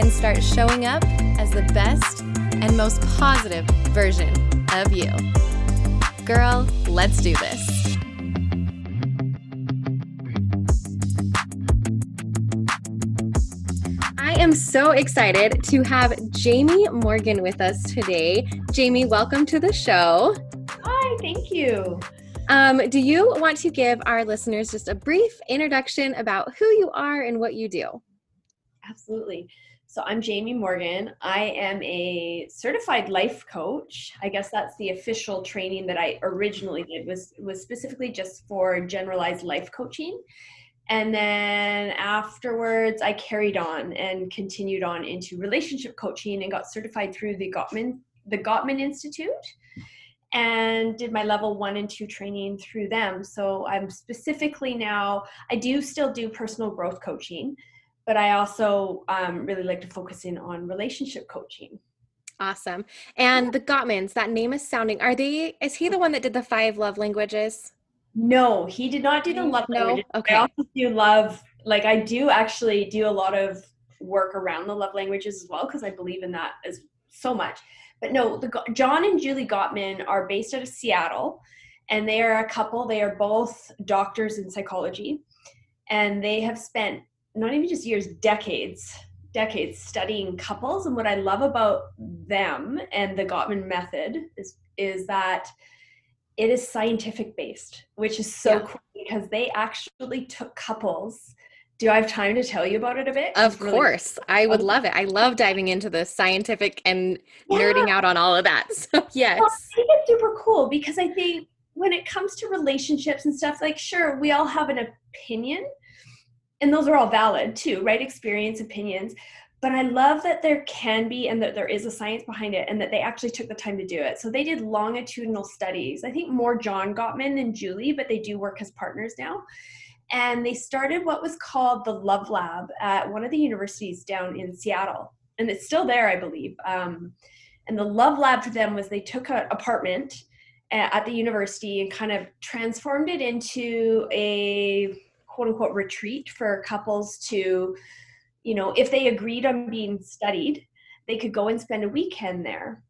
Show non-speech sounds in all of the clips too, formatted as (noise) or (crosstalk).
and start showing up as the best and most positive version of you. Girl, let's do this. I am so excited to have Jaime Morgan with us today. Jaime, welcome to the show. Hi, thank you. Um, do you want to give our listeners just a brief introduction about who you are and what you do? Absolutely. So I'm Jaime Morgan. I am a certified life coach. I guess that's the official training that I originally did was was specifically just for generalized life coaching. And then afterwards I carried on and continued on into relationship coaching and got certified through the Gottman the Gottman Institute and did my level 1 and 2 training through them. So I'm specifically now I do still do personal growth coaching but I also um, really like to focus in on relationship coaching. Awesome. And the Gottmans, that name is sounding, are they, is he the one that did the five love languages? No, he did not do the love no? languages. Okay. I also do love, like, I do actually do a lot of work around the love languages as well because I believe in that as so much. But no, the John and Julie Gottman are based out of Seattle and they are a couple. They are both doctors in psychology and they have spent not even just years, decades, decades studying couples. And what I love about them and the Gottman method is is that it is scientific based, which is so yeah. cool because they actually took couples. Do I have time to tell you about it a bit? Of course. I would um, love it. I love diving into the scientific and yeah. nerding out on all of that. (laughs) So, yes. Well, I think it's super cool because I think when it comes to relationships and stuff, like, sure, we all have an opinion, and those are all valid too, right? Experience, opinions. But I love that there can be and that there is a science behind it and that they actually took the time to do it. So they did longitudinal studies. I think more John Gottman than Julie, but they do work as partners now. And they started what was called the Love Lab at one of the universities down in Seattle. And it's still there, I believe. Um, and the Love Lab for them was they took an apartment at the university and kind of transformed it into a quote unquote retreat for couples to, you know, if they agreed on being studied, they could go and spend a weekend there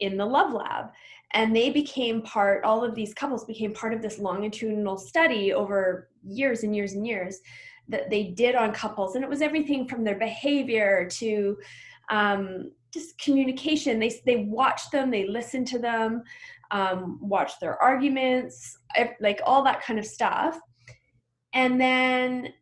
in the Love Lab. And they became part, all of these couples became part of this longitudinal study over years and years and years that they did on couples. And it was everything from their behavior to um, just communication. They, they watched them, they listened to them, um, watched their arguments, like all that kind of stuff and then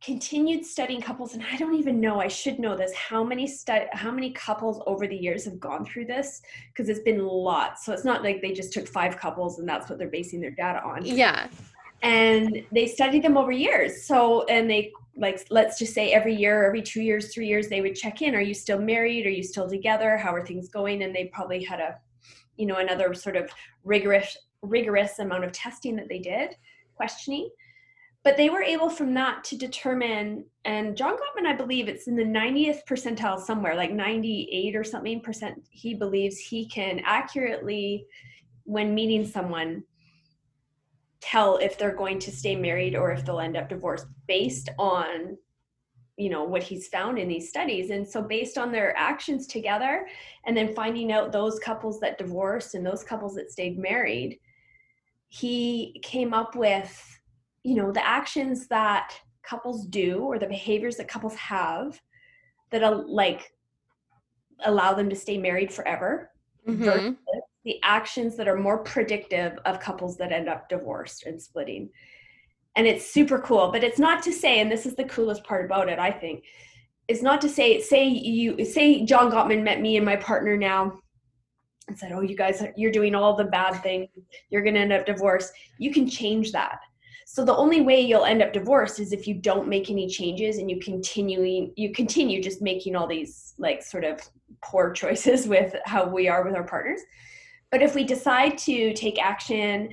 continued studying couples and i don't even know i should know this how many stu- how many couples over the years have gone through this? Because it's been lots so it's not like they just took five couples and that's what they're basing their data on. Yeah. And they studied them over years so and they like let's just say every year every two years three years they would check in are you still married? Are you still together? How are things going? And they probably had a you know another sort of rigorous rigorous amount of testing that they did questioning but they were able from that to determine and john gottman i believe it's in the 90th percentile somewhere like 98 or something percent he believes he can accurately when meeting someone tell if they're going to stay married or if they'll end up divorced based on you know what he's found in these studies. And so based on their actions together and then finding out those couples that divorced and those couples that stayed married he came up with you know the actions that couples do or the behaviors that couples have that uh, like allow them to stay married forever mm-hmm. the actions that are more predictive of couples that end up divorced and splitting and it's super cool but it's not to say and this is the coolest part about it i think it's not to say say you say john gottman met me and my partner now and said oh you guys you're doing all the bad things you're going to end up divorced you can change that So the only way you'll end up divorced is if you don't make any changes and you continuing you continue just making all these like sort of poor (laughs) choices with how we are with our partners. But if we decide to take action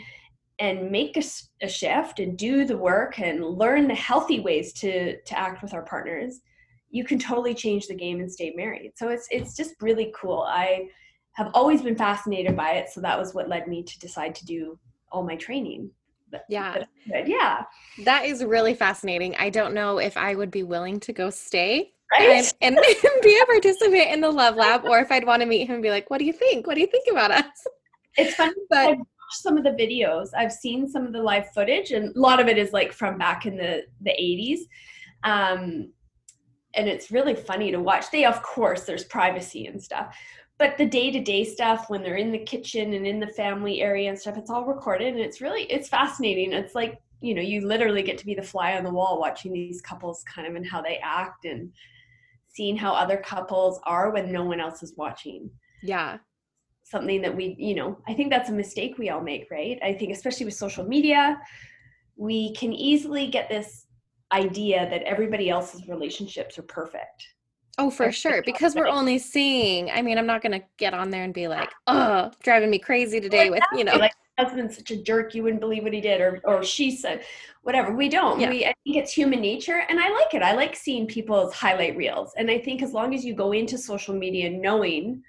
and make a, a shift and do the work and learn the healthy ways to to act with our partners, you can totally change the game and stay married. So it's it's just really cool. I have always been fascinated by it, so that was what led me to decide to do all my training yeah. yeah. That is really fascinating. I don't know if i would be willing to go stay right? and, (laughs) and be a participant in the love lab or if i'd want to meet him and be like what do you think? What do you think about us? It's funny (laughs) but I've watched some of the videos. I've seen some of the live footage and a lot of it is like from back in the the 80s um and it's really funny to watch. They of course there's privacy and stuff but the day-to-day stuff when they're in the kitchen and in the family area and stuff it's all recorded and it's really it's fascinating. It's like you know you literally get to be the fly on the wall watching these couples kind of and how they act and seeing how other couples are when no one else is watching. Yeah. Something that we you know i think that's a mistake we all make right? I think especially with social media we can easily get this idea that everybody else's relationships are perfect Oh, for sure. Because we're only seeing, I mean, I'm not going to get on there and be like, oh, driving me crazy today with, you know. Like, husband's such a jerk, you wouldn't believe what he did, or, or she said, whatever. We don't. Yeah. We, I think it's human nature. And I like it. I like seeing people's highlight reels. And I think as long as you go into social media knowing,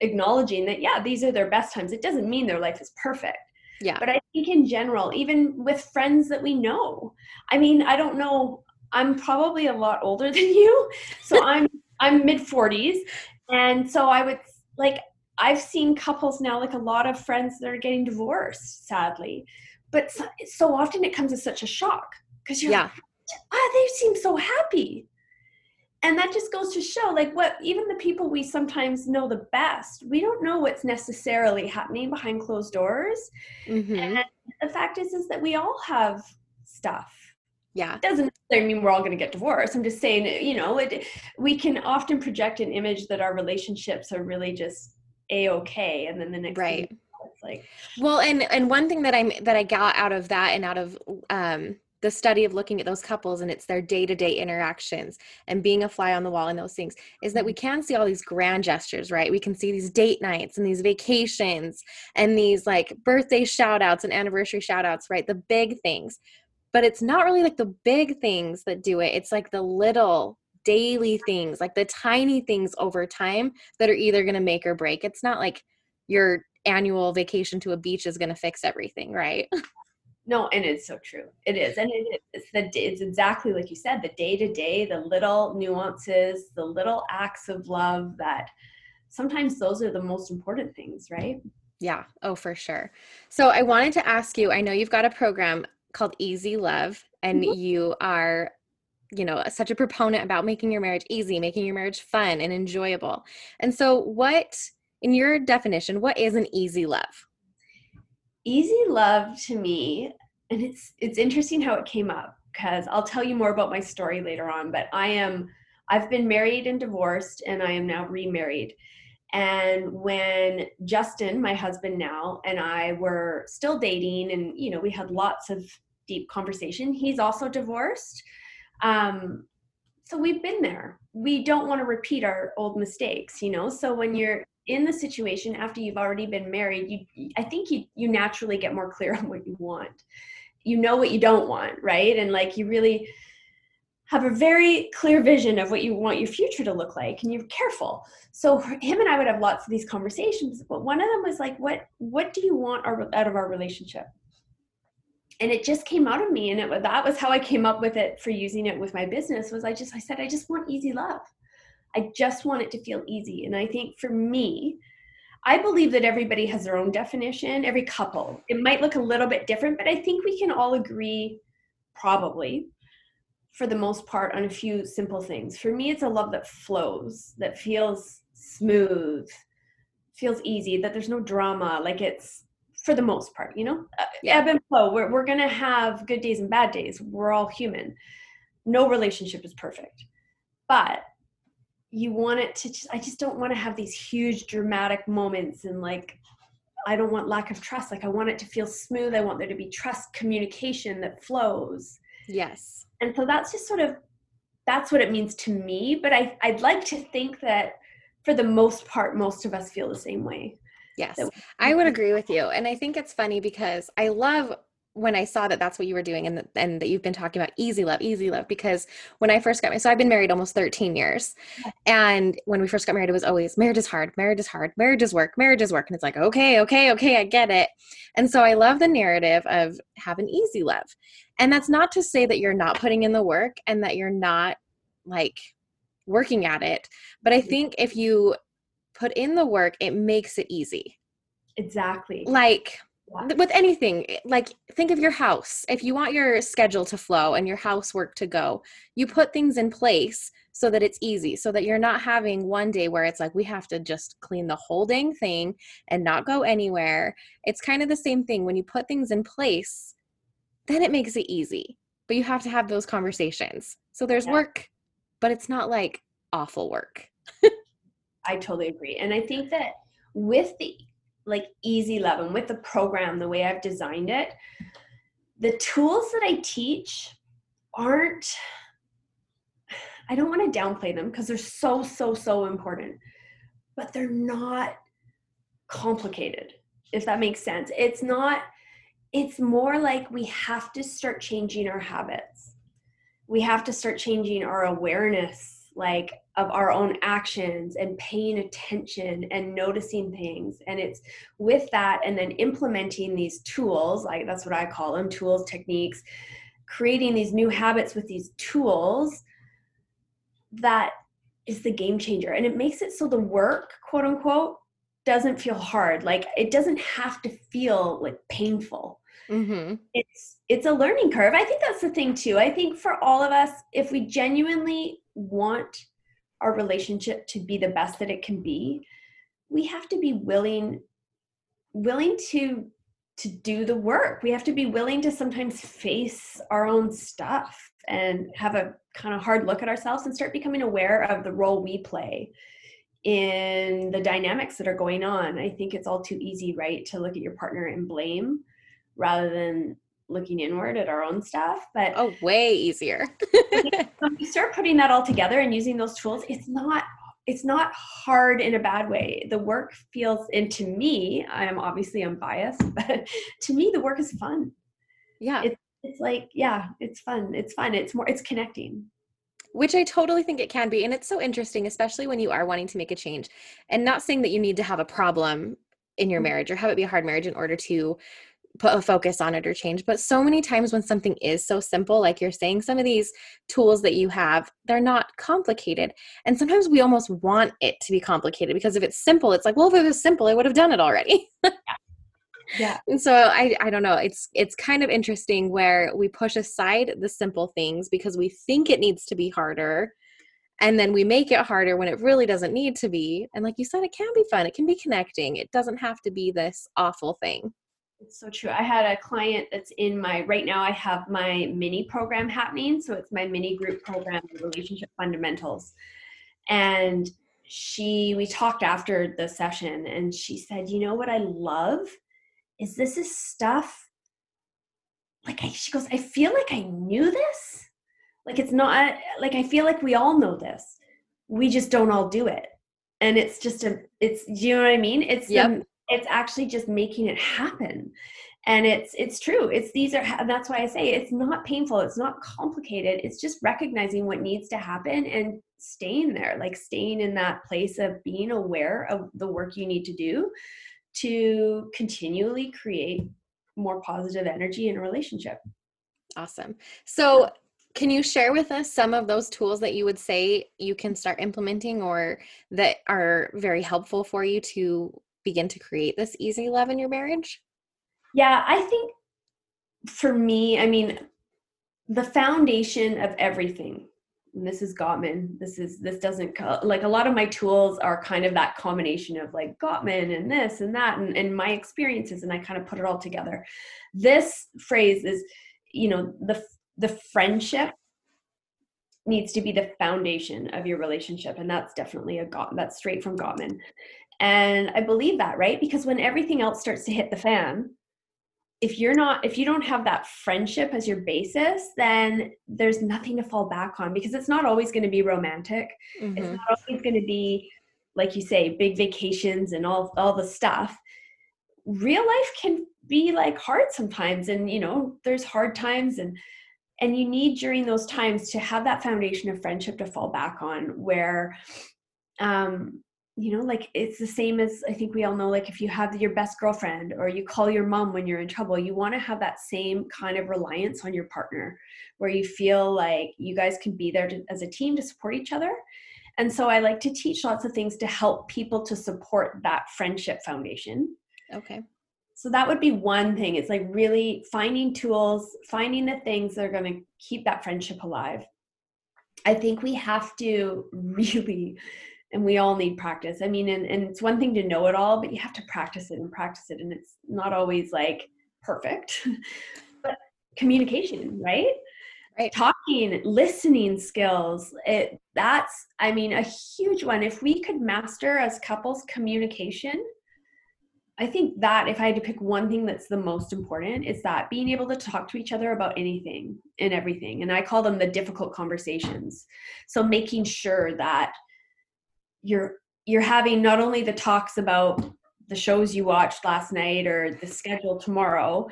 acknowledging that, yeah, these are their best times, it doesn't mean their life is perfect. Yeah. But I think in general, even with friends that we know, I mean, I don't know I'm probably a lot older than (laughs) you. So I'm I'm mid 40s and so I would like I've seen couples now like a lot of friends that are getting divorced sadly. But so, so often it comes as such a shock because you're yeah. like ah they seem so happy. And that just goes to show like what even the people we sometimes know the best, we don't know what's necessarily happening behind closed doors. Mm-hmm. And the fact is is that we all have stuff yeah. it doesn't necessarily mean we're all going to get divorced. I'm just saying you know it, we can often project an image that our relationships are really just a-okay and then the next right. thing, it's like well and and one thing that i'm that i got out of that and out of um the study of looking at those couples and it's their day-to-day interactions and being a fly on the wall and those things is that we mm-hmm. can see all these grand gestures right? We can see these date nights and these vacations and these like birthday shout outs and anniversary shout outs right? The big things but it's not really like the big things that do it. It's like the little daily things like the tiny things over time that are either going to make or break. It's not like your annual vacation to a beach is going to fix everything right? (laughs) No and it's so true. It is and it, it's the it's exactly like you said the day to day the little nuances the little acts of love that sometimes those are the most important things right? Yeah. Oh for sure. So i wanted to ask you i know you've got a program called Easy Love, and mm-hmm. you are you know such a proponent about making your marriage easy making your marriage fun and enjoyable. And so what in your definition what is an easy love? Easy love to me and it's it's interesting how it came up because i'll tell you more about my story later on but i am i've been married and divorced and i am now remarried and when Justin, my husband now, and I were still dating, and you know, we had lots of deep conversation, he's also divorced. Um, so we've been there. We don't want to repeat our old mistakes, you know. So when you're in the situation after you've already been married, you I think you you naturally get more clear (laughs) on what you want. You know what you don't want, right? And like you really have a very clear vision of what you want your future to look like and you're careful. So him and i would have lots of these conversations but one of them was like what what do you want our, out of our relationship? And it just came out of me and it that was how i came up with it for using it with my business was i just i said i just want easy love. I just want it to feel easy. And i think for me I believe that everybody has their own definition, every couple. It might look a little bit different, but I think we can all agree, probably, for the most part on a few simple things. For me, it's a love that flows, that feels smooth, feels easy, that there's no drama. Like it's for the most part, you know, uh, yeah. ebb and flow. We're, we're going to have good days and bad days. We're all human. No relationship is perfect. But you want it to just, I just don't want to have these huge dramatic moments and like, I don't want lack of trust. Like I want it to feel smooth. I want there to be trust communication that flows. Yes. And so that's just sort of that's what it means to me. But I, I'd like to think that for the most part, most of us feel the same way. Yes, I would agree with you. And I think it's funny because I love when I saw that that's what you were doing and, that, and that you've been talking about easy love, easy love, because when I first got married, so I've been married almost 13 years. And when we first got married, it was always marriage is hard, marriage is hard, marriage is work, marriage is work. And it's like, okay, okay, okay, I get it. And so I love the narrative of have an easy love. And that's not to say that you're not putting in the work and that you're not like working at it. But I mm-hmm. think if you put in the work, it makes it easy. Exactly. Like, with anything eh, like think of your house. If you want your schedule to flow and your housework to go you put things in place so that it's easy so that you're not having one day where it's like we have to just clean the whole dang thing and not go anywhere. It's kind of the same thing. When you put things in place then it makes it easy but you have to have those conversations. So there's yeah. work but it's not like awful work. I totally agree and i think that with the like easy love and with the program the way i've designed it the tools that i teach aren't i don't want to downplay them because they're so so so important but they're not complicated if that makes sense. It's not it's more like we have to start changing our habits. We have to start changing our awareness like of our own actions and paying attention and noticing things. And it's with that and then implementing these tools like that's what i call them tools techniques creating these new habits with these tools that is the game changer. And it makes it so the work quote unquote doesn't feel hard. Like it doesn't have to feel like painful. Mm-hmm. it's it's a learning curve. I think that's the thing too. I think for all of us if we genuinely want our relationship to be the best that it can be we have to be willing willing to to do the work. We have to be willing to sometimes face our own stuff and have a kind of hard look at ourselves and start becoming aware of the role we play in the dynamics that are going on. I think it's all too easy right to look at your partner and blame rather than looking inward at our own stuff but oh way easier. (laughs) When you start putting that all together and using those tools it's not it's not hard in a bad way. The work feels and to me i am obviously unbiased (laughs) but to me the work is fun. Yeah. It's, it's like yeah it's fun. It's fun. It's more it's connecting. Which I totally think it can be. And it's so interesting, especially when you are wanting to make a change. And not saying that you need to have a problem in your mm-hmm. marriage or have it be a hard marriage in order to put a focus on it or change. But so many times when something is so simple, like you're saying, some of these tools that you have, they're not complicated. And sometimes we almost want it to be complicated because if it's simple, it's like, well, if it was simple, I would have done it already. (laughs) yeah. And so I I don't know, it's it's kind of interesting where we push aside the simple things because we think it needs to be harder. And then we make it harder when it really doesn't need to be. And like you said, it can be fun. It can be connecting. It doesn't have to be this awful thing. It's so true. I had a client that's in my right now. I have my mini program happening, so it's my mini group program, Relationship Fundamentals, and she we talked after the session, and she said, "You know what I love is this is stuff like I, she goes, I feel like I knew this. Like it's not like I feel like we all know this. We just don't all do it." and it's just a it's you know what i mean it's yep. the it's actually just making it happen. And it's it's true. It's these are that's why i say it's not painful it's not complicated it's just recognizing what needs to happen and staying there like staying in that place of being aware of the work you need to do to continually create more positive energy in a relationship. Awesome. So can you share with us some of those tools that you would say you can start implementing or that are very helpful for you to begin to create this easy love in your marriage? Yeah, I think for me, I mean, the foundation of everything. this is Gottman. This is this doesn't like a lot of my tools are kind of that combination of like Gottman and this and that and, and my experiences, and I kind of put it all together. This phrase is, you know, the the friendship needs to be the foundation of your relationship, and that's definitely a got that's straight from Gottman And I believe that, right? Because when everything else starts to hit the fan, if you're not if you don't have that friendship as your basis then there's nothing to fall back on because it's not always going to be romantic mm-hmm. it's not always going to be like you say big vacations and all all the stuff real life can be like hard sometimes and you know there's hard times and and you need during those times to have that foundation of friendship to fall back on where um you know like it's the same as i think we all know like if you have your best girlfriend or you call your mom when you're in trouble you want to have that same kind of reliance on your partner where you feel like you guys can be there to, as a team to support each other. And so i like to teach lots of things to help people to support that friendship foundation. Okay. So that would be one thing. It's like really finding tools finding the things that are going to keep that friendship alive. I think we have to (laughs) really and we all need practice. I mean and, and it's one thing to know it all but you have to practice it and practice it and it's not always like perfect. (laughs) But communication right? Right. Talking listening skills it that's i mean a huge one. If we could master as couples communication i think that if i had to pick one thing that's the most important is that being able to talk to each other about anything and everything and i call them the difficult conversations. So making sure that you're you're having not only the talks about the shows you watched last night or the schedule tomorrow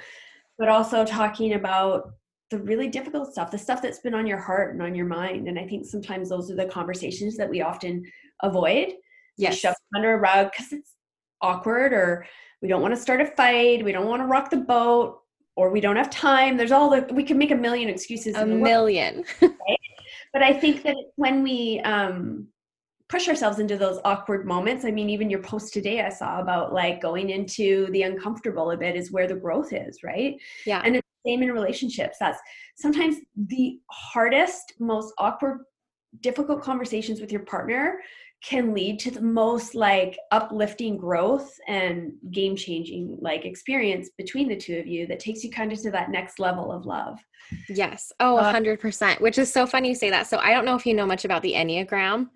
but also talking about the really difficult stuff the stuff that's been on your heart and on your mind. And i think sometimes those are the conversations that we often avoid. Yes. shove under a rug because it's awkward or we don't want to start a fight we don't want to rock the boat or we don't have time. There's all the we can make a million excuses a million. World, (laughs) right? but i think that when we um push ourselves into those awkward moments. I mean, even your post today I saw about like going into the uncomfortable a bit is where the growth is, right? Yeah. And it's the same in relationships. That's sometimes the hardest, most awkward, difficult conversations with your partner can lead to the most like uplifting growth and game changing like experience between the two of you that takes you kind of to that next level of love. Yes. Oh, 100%, uh, which is so funny you say that. So I don't know if you know much about the Enneagram.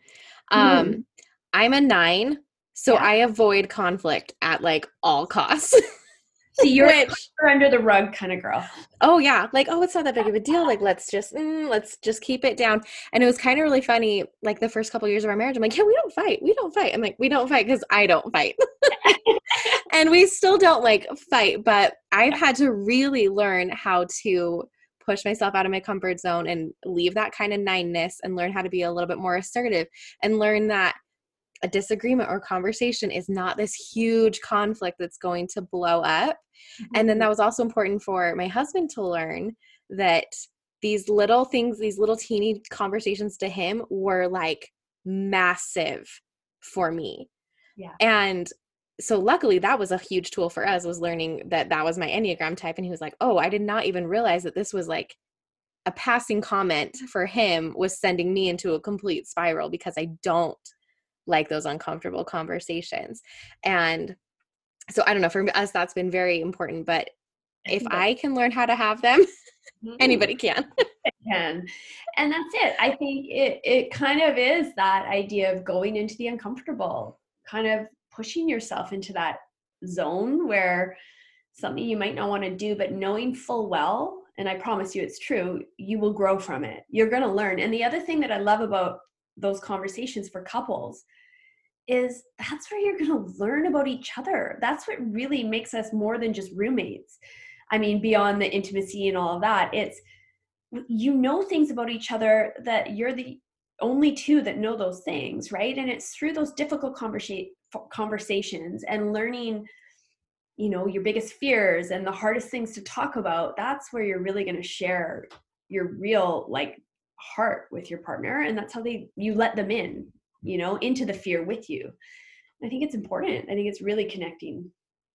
Um, mm. I'm a nine, so yeah. I avoid conflict at like all costs. (laughs) See, you're Which, under the rug kind of girl. Oh yeah, like oh, it's not that big of a deal. Like let's just mm, let's just keep it down. And it was kind of really funny. Like the first couple years of our marriage, I'm like, yeah, we don't fight. We don't fight. I'm like, we don't fight because I don't fight. (laughs) and we still don't like fight. But I've had to really learn how to push myself out of my comfort zone and leave that kind of nineness and learn how to be a little bit more assertive and learn that a disagreement or conversation is not this huge conflict that's going to blow up. Mm-hmm. And then that was also important for my husband to learn that these little things, these little teeny conversations to him were like massive for me. Yeah. And so luckily that was a huge tool for us was learning that that was my enneagram type and he was like oh i did not even realize that this was like a passing comment for him was sending me into a complete spiral because i don't like those uncomfortable conversations. And so i don't know for us that's been very important but if i can learn how to have them (laughs) mm-hmm. anybody can. (laughs) Can. And that's it. I think it it kind of is that idea of going into the uncomfortable kind of pushing yourself into that zone where something you might not want to do, but knowing full well, and I promise you it's true, you will grow from it. You're going to learn. And the other thing that I love about those conversations for couples is that's where you're going to learn about each other. That's what really makes us more than just roommates. I mean, beyond the intimacy and all of that, it's you know things about each other that you're the only two that know those things, right? And it's through those difficult conversa- conversations and learning you know your biggest fears and the hardest things to talk about that's where you're really going to share your real like heart with your partner and that's how they you let them in you know into the fear with you. I think it's important. I think it's really connecting.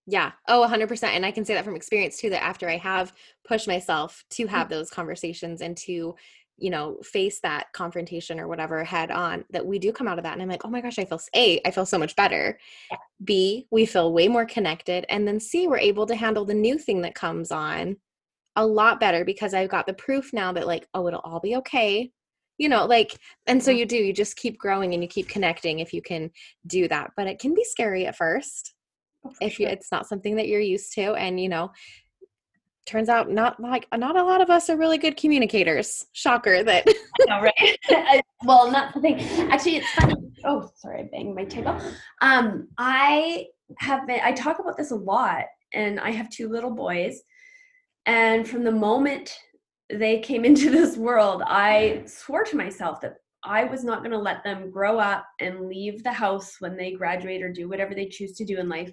Yeah. Oh 100% and i can say that from experience too that after i have pushed myself to mm. have those conversations and to you know face that confrontation or whatever head on that we do come out of that and i'm like oh my gosh i feel a i feel so much better. B we feel way more connected and then c we're able to handle the new thing that comes on a lot better because i've got the proof now that like oh it'll all be okay. You know like and so mm-hmm. you do you just keep growing and you keep connecting if you can do that but it can be scary at first oh, if sure. you, it's not something that you're used to and you know turns out not like not a lot of us are really good communicators. Shocker that know, right? (laughs) (laughs) Well not the thing. Actually it's funny. Oh sorry i banged my table. Um i have been i talk about this a lot and i have two little boys and from the moment they came (laughs) into this world i swore to myself that i was not going to let them grow up and leave the house when they graduate or do whatever they choose to do in life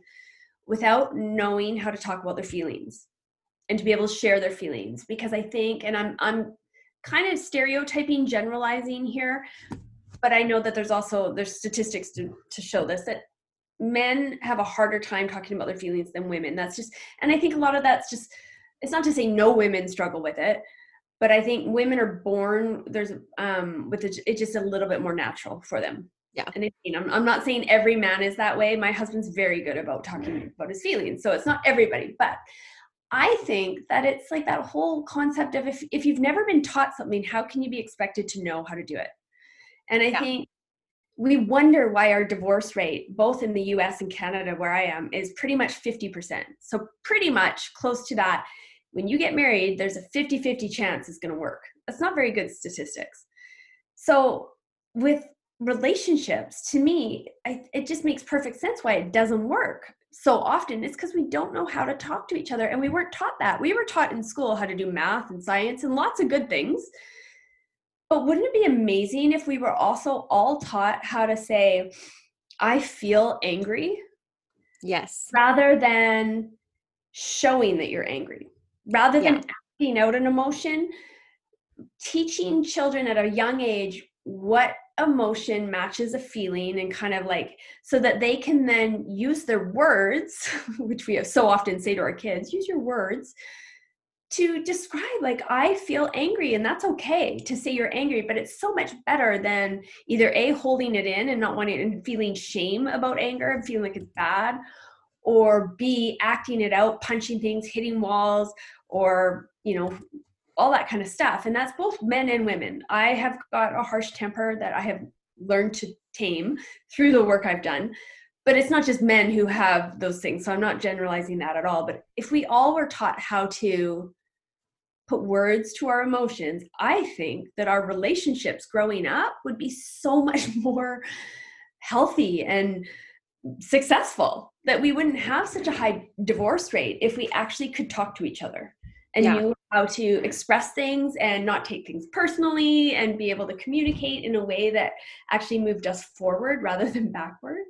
without knowing how to talk about their feelings and to be able to share their feelings because i think and i'm i'm kind of stereotyping generalizing here but i know that there's also there's statistics to, to show this that men have a harder time talking about their feelings than women. That's just and i think a lot of that's just it's not to say no women struggle with it but i think women are born there's um with it, it's just a little bit more natural for them. Yeah. And it, you know, I'm, I'm not saying every man is that way. My husband's very good about talking about his feelings so it's not everybody but I think that it's like that whole concept of if, if you've never been taught something, how can you be expected to know how to do it? And I yeah. think we wonder why our divorce rate, both in the US and Canada, where I am, is pretty much 50%. So, pretty much close to that. When you get married, there's a 50 50 chance it's going to work. That's not very good statistics. So, with relationships, to me, I, it just makes perfect sense why it doesn't work so often it's because we don't know how to talk to each other and we weren't taught that. We were taught in school how to do math and science and lots of good things. But wouldn't it be amazing if we were also all taught how to say i feel angry yes. rather than showing that you're angry rather than yeah. acting out an emotion? Teaching children at a young age what emotion matches a feeling and kind of like so that they can then use their words (laughs) which we so often say to our kids use your words to describe like i feel angry and that's okay to say you're angry but it's so much better than either a holding it in and not wanting and feeling shame about anger and feeling like it's bad or b acting it out punching things hitting walls or you know all that kind of stuff. And that's both men and women. I have got a harsh temper that I have learned to tame through the work I've done. But it's not just men who have those things. So I'm not generalizing that at all. But if we all were taught how to put words to our emotions, I think that our relationships growing up would be so (laughs) much more healthy and successful that we wouldn't have such a high divorce rate if we actually could talk to each other and yeah. knew how to express things and not take things personally and be able to communicate in a way that actually moved us forward (laughs) rather than backward.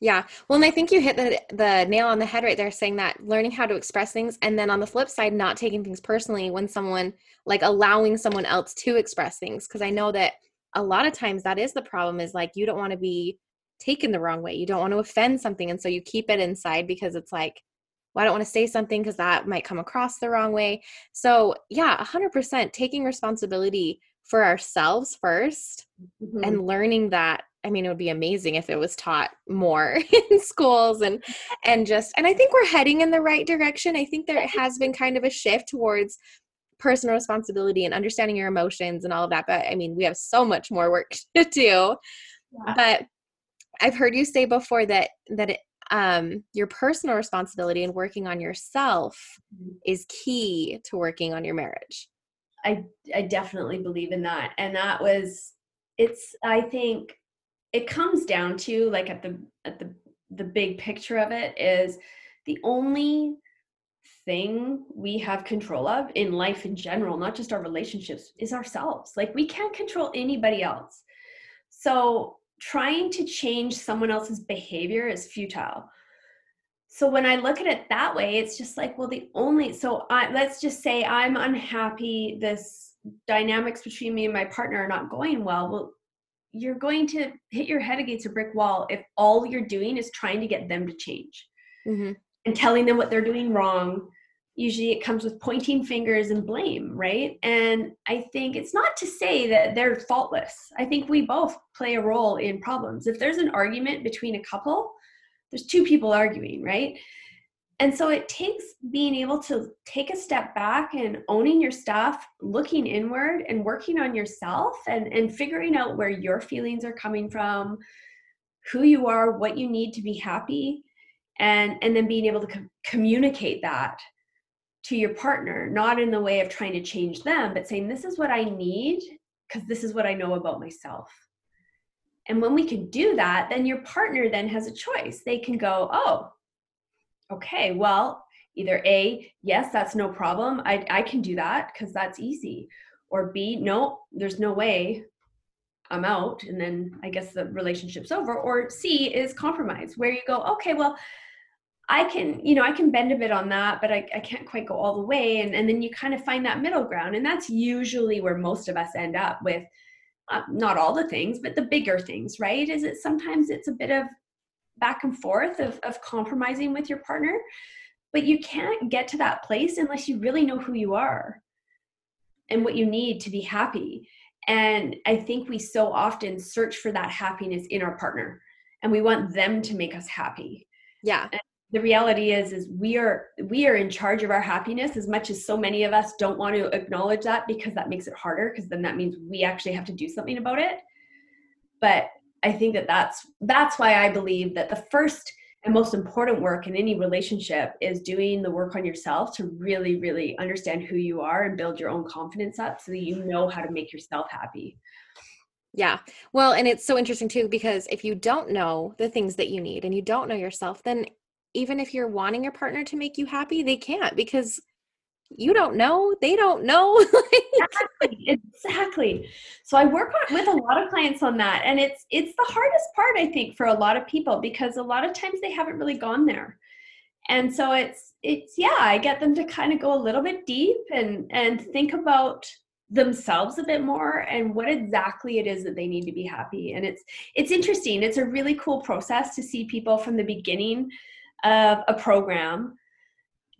Yeah. Well, and I think you hit the, the nail on the head right there saying that learning how to express things and then on the flip side, not taking things personally when someone like allowing someone else to express things. Cause I know that a lot of times that is the problem is like you don't want to be taken the wrong way. You don't want to offend something. And so you keep it inside because it's like, well, I don't want to say something because that might come across the wrong way. So, yeah, 100% taking responsibility for ourselves 1st mm-hmm. and learning that I mean, it would be amazing if it was taught more (laughs) in schools and and just and I think we're heading in the right direction. I think there has been kind of a shift towards personal responsibility and understanding your emotions and all of that. But I mean, we have so much more work (laughs) to do. Yeah. But I've heard you say before that that it, um, your personal responsibility and working on yourself mm-hmm. is key to working on your marriage. I I definitely believe in that, and that was it's. I think it comes down to like at the at the the big picture of it is the only thing we have control of in life in general, not just our relationships, is ourselves. Like we can't control anybody else. So trying to change someone else's behavior is futile so when i look at it that way it's just like well the only so I, let's just say i'm unhappy this dynamics between me and my partner are not going well well you're going to hit your head against a brick wall if all you're doing is trying to get them to change mm-hmm. and telling them what they're doing wrong usually it comes with pointing fingers and blame, right? And I think it's not to say that they're faultless. I think we both play a role in problems. If there's an argument between a couple, there's two people arguing, right? and so it takes being able to take a step back and owning your stuff looking inward and working on yourself and and figuring out where your feelings are coming from who you are what you need to be happy and and then being able to com- communicate that to your partner not in the way of trying to change them but saying this is what i need because this is what i know about myself. And when we can do that then your partner then has a choice. They can go oh okay well either a yes that's no problem i, I can do that because that's easy or b no there's no way i'm out and then i guess the relationship's over or c is compromise where you go okay well I can, you know, I can bend a bit on that, but I, I can't quite go all the way. And, and then you kind of find that middle ground. And that's usually where most of us end up with uh, not all the things, but the bigger things, right? Is it sometimes it's a bit of back and forth of, of compromising with your partner, but you can't get to that place unless you really know who you are and what you need to be happy. And I think we so often search for that happiness in our partner and we want them to make us happy. Yeah. And the reality is is we are we are in charge of our happiness as much as so many of us don't want to acknowledge that because that makes it harder because then that means we actually have to do something about it but i think that that's that's why i believe that the first and most important work in any relationship is doing the work on yourself to really really understand who you are and build your own confidence up so that you know how to make yourself happy yeah. Well, and it's so interesting too because if you don't know the things that you need and you don't know yourself, then even if you're wanting your partner to make you happy, they can't because you don't know they don't know (laughs) exactly, exactly. So i work with a lot of clients on that and it's it's the hardest part i think for a lot of people because a lot of times they haven't really gone there. And so it's it's yeah i get them to kind of go a little bit deep and and think about themselves a bit more and what exactly it is that they need to be happy. And it's it's interesting it's a really cool process to see people from the beginning of a program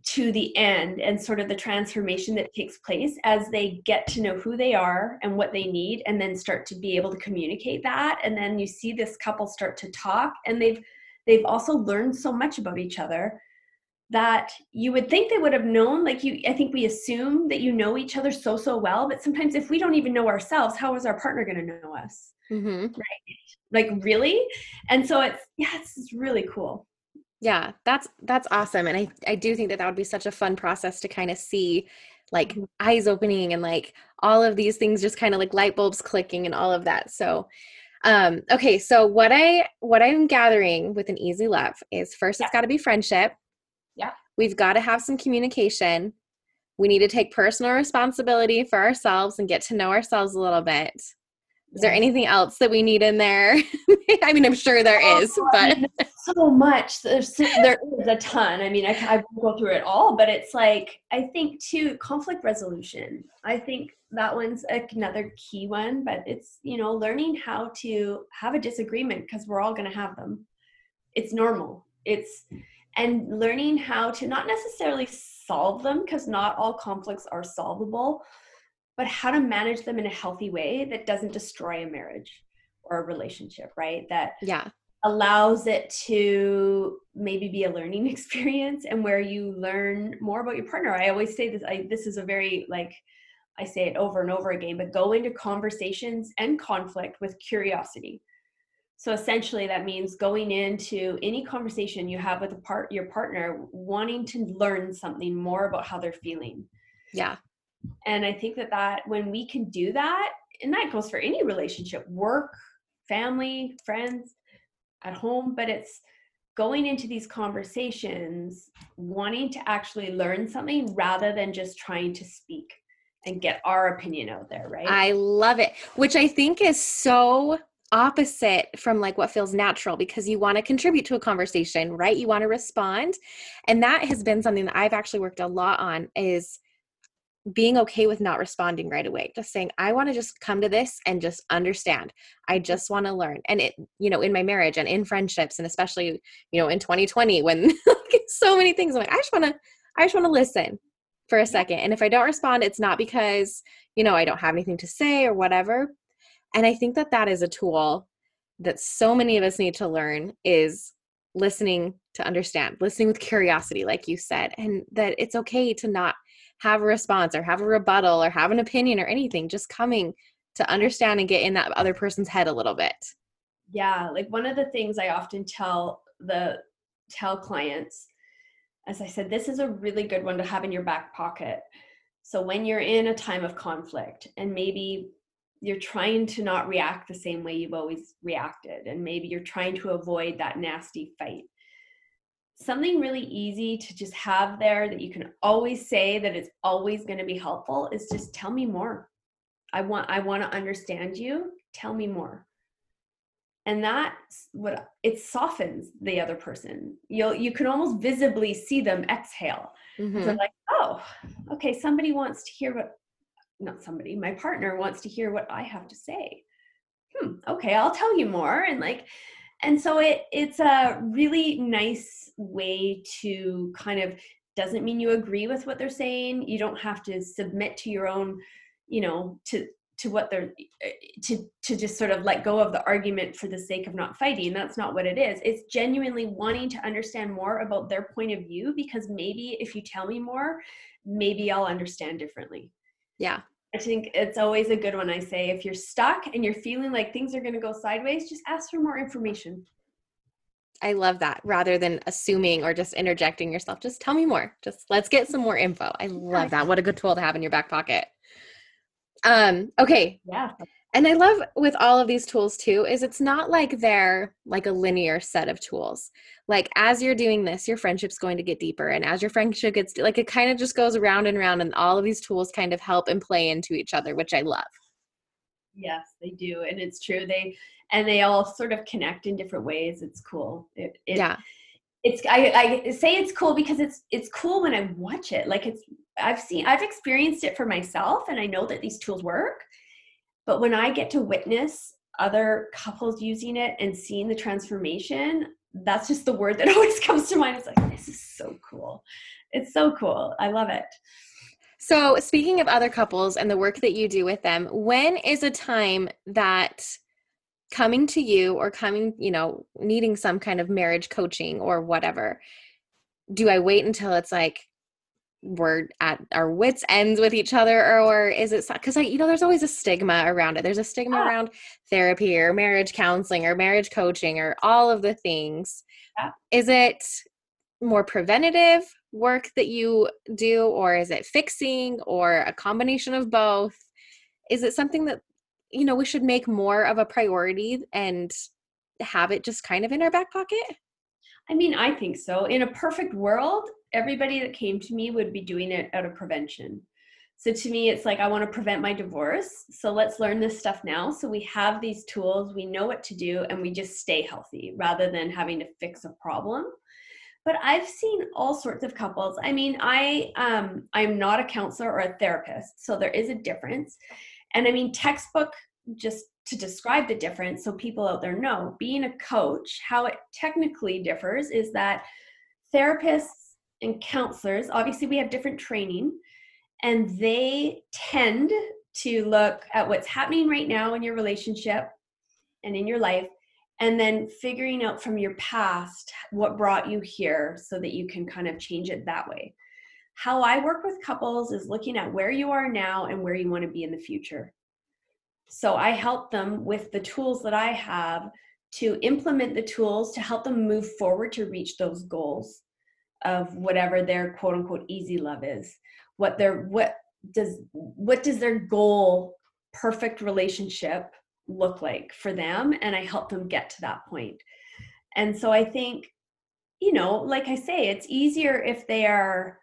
to the end and sort of the transformation that takes place as they get to know who they are and what they need and then start to be able to communicate that. And then you see this couple start to talk and they've they've also learned so much about each other that you would think they would have known like you i think we assume that you know each other so so well but sometimes if we don't even know ourselves how is our partner going to know us? Mm-hmm. right? Like really? And so it's yeah it's, it's really cool yeah, that's that's awesome. And I I do think that that would be such a fun process to kind of see like mm-hmm. eyes opening and like all of these things just kind of like light bulbs clicking and all of that. So um okay, so what I what I'm gathering with an easy love is first yeah. it's got to be friendship. Yeah. We've got to have some communication. We need to take personal responsibility for ourselves and get to know ourselves a little bit. Is there anything else that we need in there? (laughs) I mean, I'm sure there oh, is, but um, so much. There's there is a ton. I mean, I I go through it all, but it's like I think too conflict resolution. I think that one's another key one. But it's you know learning how to have a disagreement because we're all going to have them. It's normal. It's and learning how to not necessarily solve them because not all conflicts are solvable but how to manage them in a healthy way that doesn't destroy a marriage or a relationship, right? That yeah allows it to maybe be a learning (laughs) experience and where you learn more about your partner. I always say this I this is a very like I say it over and over again, but go into conversations and conflict with curiosity. So essentially that means going into any conversation you have with a part your partner wanting to learn something more about how they're feeling. Yeah and i think that that when we can do that and that goes for any relationship work family friends at home but it's going into these conversations wanting to actually learn something rather than just trying to speak and get our opinion out there right? I love it which i think is so opposite from like what feels natural because you want to contribute to a conversation right? You want to respond. And that has been something that i've actually worked a lot on is being okay with not responding right away just saying i want to just come to this and just understand. I just want to learn. And it you know in my marriage and in friendships and especially you know in 2020 when (laughs) so many things i'm like i just want to i just want to listen for a second and if i don't respond it's not because you know i don't have anything to say or whatever. And i think that that is a tool that so many of us need to learn is listening to understand, listening with curiosity, like you said, and that it's okay to not have a response or have a rebuttal or have an opinion or anything, just coming to understand and get in that other person's head a little bit. Yeah, like one of the things I often tell the tell clients as I said, this is a really good one to have in your back pocket. So when you're in a time of conflict and maybe you're trying to not react the same way you've always reacted and maybe you're trying to avoid that nasty fight something really easy to just have there that you can always say that it's always going to be helpful is just tell me more. I want i want to understand you. Tell me more. And that's what it softens the other person. You'll you can almost visibly see them exhale. Mm-hmm. so like oh okay somebody wants to hear what not somebody my partner wants to hear what i have to say. Hmm okay i'll tell you more and like and so it it's a really nice way to kind of doesn't mean you agree with what they're saying. You don't have to submit to your own you know to to what they're eh, to to just sort of let go of the argument for the sake of not fighting. That's not what it is. It's genuinely wanting to understand more about their point of view because maybe if you tell me more maybe i'll understand differently. Yeah I think it's always a good one. I say if you're stuck and you're feeling like things are going to go sideways, just ask for more information. I love that rather than assuming or just interjecting yourself. Just tell me more. Just let's get some more info. I love that. What a good tool to have in your back pocket. Um, okay. Yeah and i love with all of these tools too is it's not like they're like a linear set of tools. Like as you're doing this your friendship's going to get deeper and as your friendship gets like it kind of just goes around and around and all of these tools kind of help and play into each other which i love. Yes they do and it's true they and they all sort of connect in different ways it's cool. It, it, yeah. it's I, I say it's cool because it's it's cool when i watch it like it's i've seen i've experienced it for myself and i know that these tools work but when I get to witness other couples using it and seeing the transformation, that's just the word that (laughs) always comes to mind. It's like, this is so cool. It's so cool. I love it. So, speaking of other couples and the work that you do with them, when is a time that coming to you or coming, you know, needing some kind of marriage coaching or whatever, do I wait until it's like, we're at our wits ends with each other or is it because i you know there's always a stigma around it there's a stigma yeah. around therapy or marriage counseling or marriage coaching or all of the things yeah. is it more preventative work that you do or is it fixing or a combination of both is it something that you know we should make more of a priority and have it just kind of in our back pocket I mean, I think so. In a perfect world, everybody that came to me would be doing it out of prevention. So to me, it's like, I want to prevent my divorce. So let's learn this stuff now. So we have these tools, we know what to do, and we just stay healthy rather than having to fix a problem. But I've seen all sorts of couples. I mean, I um, I'm not a counselor or a therapist, so there is a difference. And I mean, textbook just to describe the difference so people out there know being a coach how it technically differs is that therapists and counselors. Obviously we have different training and they tend to look at what's happening right now in your relationship and in your life and then figuring out from your past what brought you here so that you can kind of change it that way. How i work with couples is looking at where you are now and where you want to be in the future. So I help them with the tools that I have to implement the tools to help them move forward to reach those goals of whatever their quote unquote easy love is. What their what does what does their goal perfect relationship look like for them and I help them get to that point. And so I think you know, like I say, it's easier if they are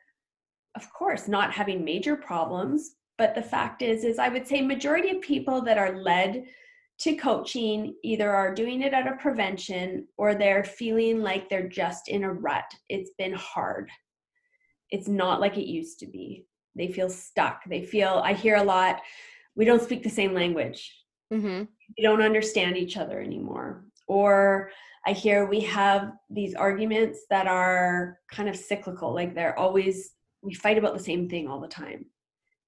of course not having major problems but the fact is is i would say majority of people that are led to coaching either are doing it out of prevention or they're feeling like they're just in a rut. It's been hard. It's not like it used to be. They feel stuck. They feel i hear a lot we don't speak the same language. Mm-hmm. we don't understand each other anymore. Or i hear we have these arguments that are kind of cyclical like they're always we fight about the same thing all the time.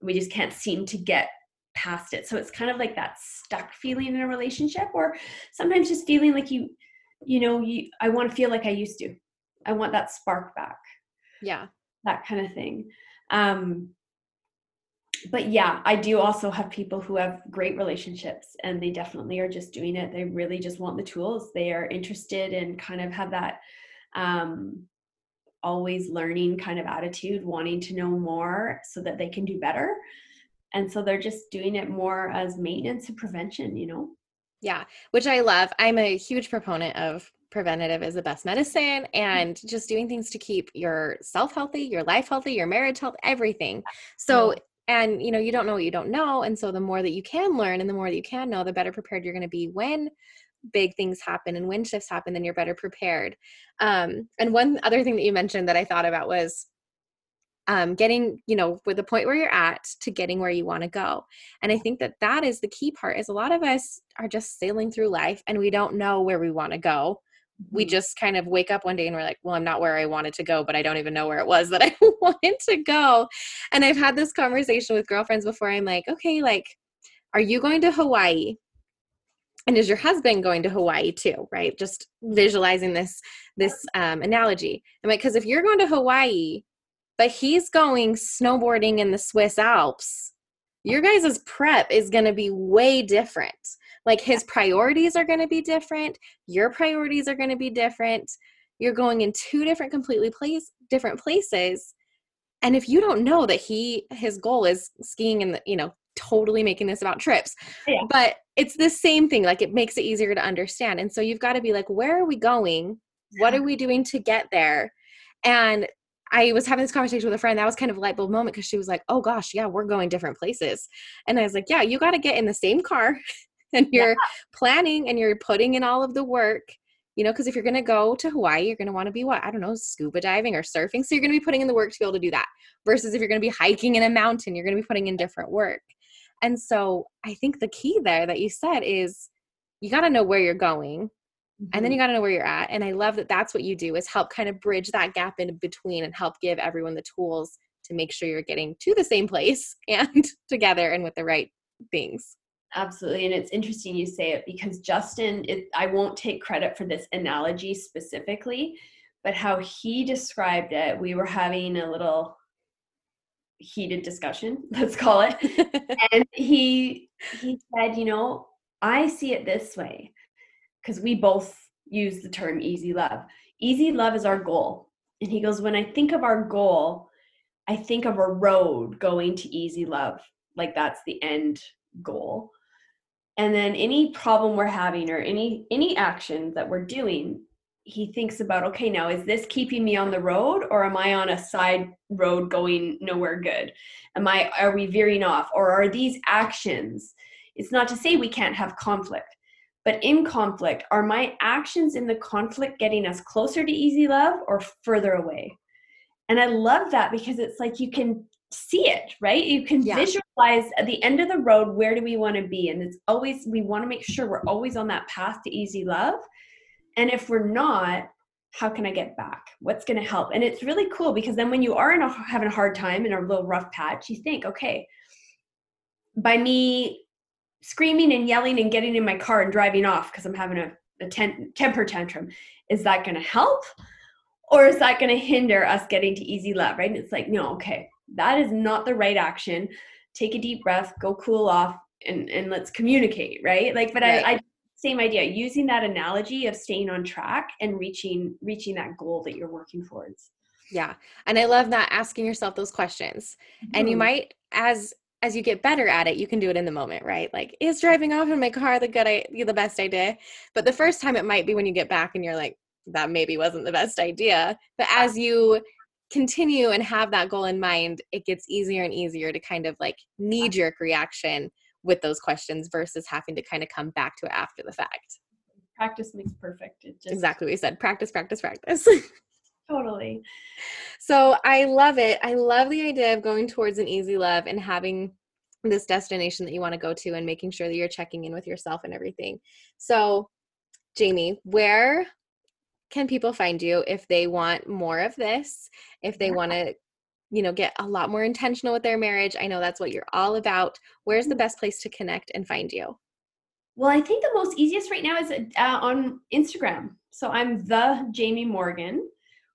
We just can't seem to get past it so it's kind of like that stuck feeling in a relationship or sometimes just feeling like you you know, you, I want to feel like I used to. I want that spark back. Yeah. That kind of thing. Um, but yeah, I do also have people who have great relationships and they definitely are just doing it. They really just want the tools. They are interested and kind of have that um, always learning kind of attitude, wanting to know more so that they can do better. And so they're just doing it more as maintenance and prevention, you know? Yeah, which I love. I'm a huge proponent of preventative is the best medicine mm. and just doing things to keep yourself healthy, your life healthy, your marriage healthy, everything. So, and you know, you don't know what you don't know. And so the more that you can learn and the more that you can know, the better prepared you're going to be when big things happen and when shifts happen, then you're better prepared. Um, and one other thing that you mentioned that I thought about was um, getting you know with the point where you're at to getting where you want to go and i think that that is the key part is a lot of us are just sailing through life and we don't know where we want to go we mm-hmm. just kind of wake up one day and we're like, well, I'm not where I wanted to go, but I don't even know where it was that (laughs) I wanted to go. And I've had this conversation with girlfriends before. I'm like, okay, like, are you going to Hawaii? And is your husband going to Hawaii too? Right? Just visualizing this this um, analogy. I'm like, because if you're going to Hawaii, but he's going snowboarding in the Swiss Alps, your guys' prep is going to be way different like his priorities are going to be different, your priorities are going to be different. You're going in two different completely place different places. And if you don't know that he his goal is skiing and you know totally making this about trips. Yeah. But it's the same thing like it makes it easier to understand. And so you've got to be like where are we going? What are we doing to get there? And I was having this conversation with a friend. That was kind of a light bulb moment because she was like, "Oh gosh, yeah, we're going different places." And I was like, "Yeah, you got to get in the same car (laughs) and you're yeah. planning and you're putting in all of the work you know because if you're going to go to hawaii you're going to want to be what i don't know scuba diving or surfing so you're going to be putting in the work to be able to do that versus if you're going to be hiking in a mountain you're going to be putting in different work and so i think the key there that you said is you got to know where you're going mm-hmm. and then you mm-hmm. got to know where you're at and i love that that's what you do is help kind of bridge that gap in between and help give everyone the tools to make sure you're getting to the same place (laughs) and together and with the right things Absolutely. And it's interesting you say it because Justin, it, I won't take credit for this analogy specifically, but how he described it, we were having a little heated discussion, (laughs) let's call it. (laughs) and he he said, you know, I see it this way because we both use the term easy love. Easy love is our goal. And he goes, when I think of our goal, I think of a road going to easy love. Like that's the end goal and then any problem we're having or any any action that we're doing he thinks about okay now is this keeping me on the road or am i on a side road going nowhere good am i are we veering off or are these actions it's not to say we can't have conflict but in conflict are my actions in the conflict getting us closer to easy love or further away and i love that because it's like you can see it, right? You can yeah. visualize at the end of the road where do we want to be? And it's always we want to make sure we're always on that path to easy love. And if we're not, how can I get back? What's going to help? And it's really cool because then when you are in a, having a hard time in a little rough patch, you think, okay, by me screaming and yelling and getting in my car and driving off because I'm having a, a ten, temper tantrum, is that going to help? Or is that going to hinder us getting to easy love, right? And it's like, no, okay, that is not the right action take a deep breath go cool off and and let's communicate right like but right. I, I same idea using that analogy of staying on track and reaching reaching that goal that you're working towards yeah and i love that asking yourself those questions mm-hmm. and you mm-hmm. might as as you get better at it you can do it in the moment right like is driving off in my car the good idea the best idea but the first time it might be when you get back and you're like that maybe wasn't the best idea but as you continue and have that goal in mind, it gets easier and easier to kind of like knee jerk reaction with those questions versus having to kind of come back to it after the fact. Practice makes perfect. Just... Exactly what you said. Practice, practice, practice. (laughs) totally. So I love it. I love the idea of going towards an easy love and having this destination that you want to go to and making sure that you're checking in with yourself and everything. So, Jaime, where can people find you if they want more of this if they want to you know get a lot more intentional with their marriage i know that's what you're all about where's the mm-hmm. best place to connect and find you well i think the most easiest right now is uh, on instagram So I'm the Jaime Morgan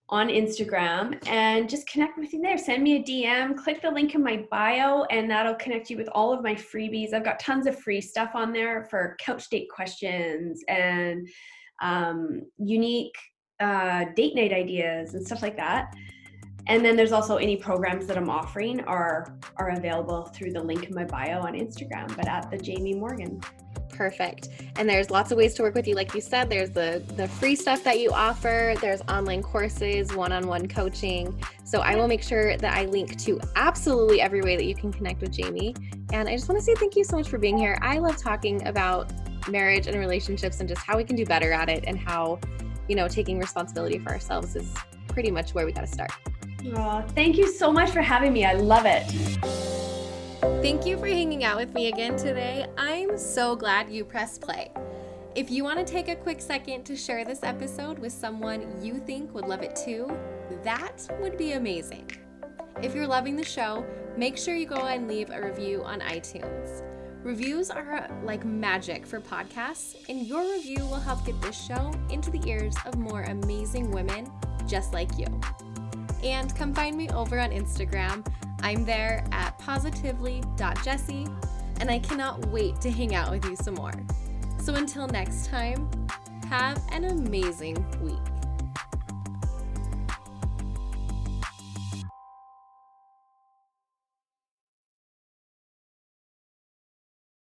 on Instagram and just connect with me there. Send me a DM, click the link in my bio, and that'll connect you with all of my freebies. I've got tons of free stuff on there for couch date questions and um, unique uh, date night ideas and stuff like that. And then there's also any programs that I'm offering are are available through the link in my bio on Instagram, but at the Jaime Morgan perfect. And there's lots of ways to work with you. Like you said, there's the the free stuff that you offer. There's online courses, one-on-one coaching. So I will make sure that I link to absolutely every way that you can connect with Jaime. And I just want to say thank you so much for being here. I love talking about marriage and relationships and just how we can do better at it and how, you know, taking responsibility for ourselves is pretty much where we got to start. Oh, thank you so much for having me. I love it. Thank you for hanging out with me again today. I'm so glad you pressed play. If you want to take a quick second to share this episode with someone you think would love it too, that would be amazing. If you're loving the show, make sure you go and leave a review on iTunes. Reviews are like magic for podcasts, and your review will help get this show into the ears of more amazing women just like you. And come find me over on Instagram. I'm there at positively.jessie, and I cannot wait to hang out with you some more. So until next time, have an amazing week.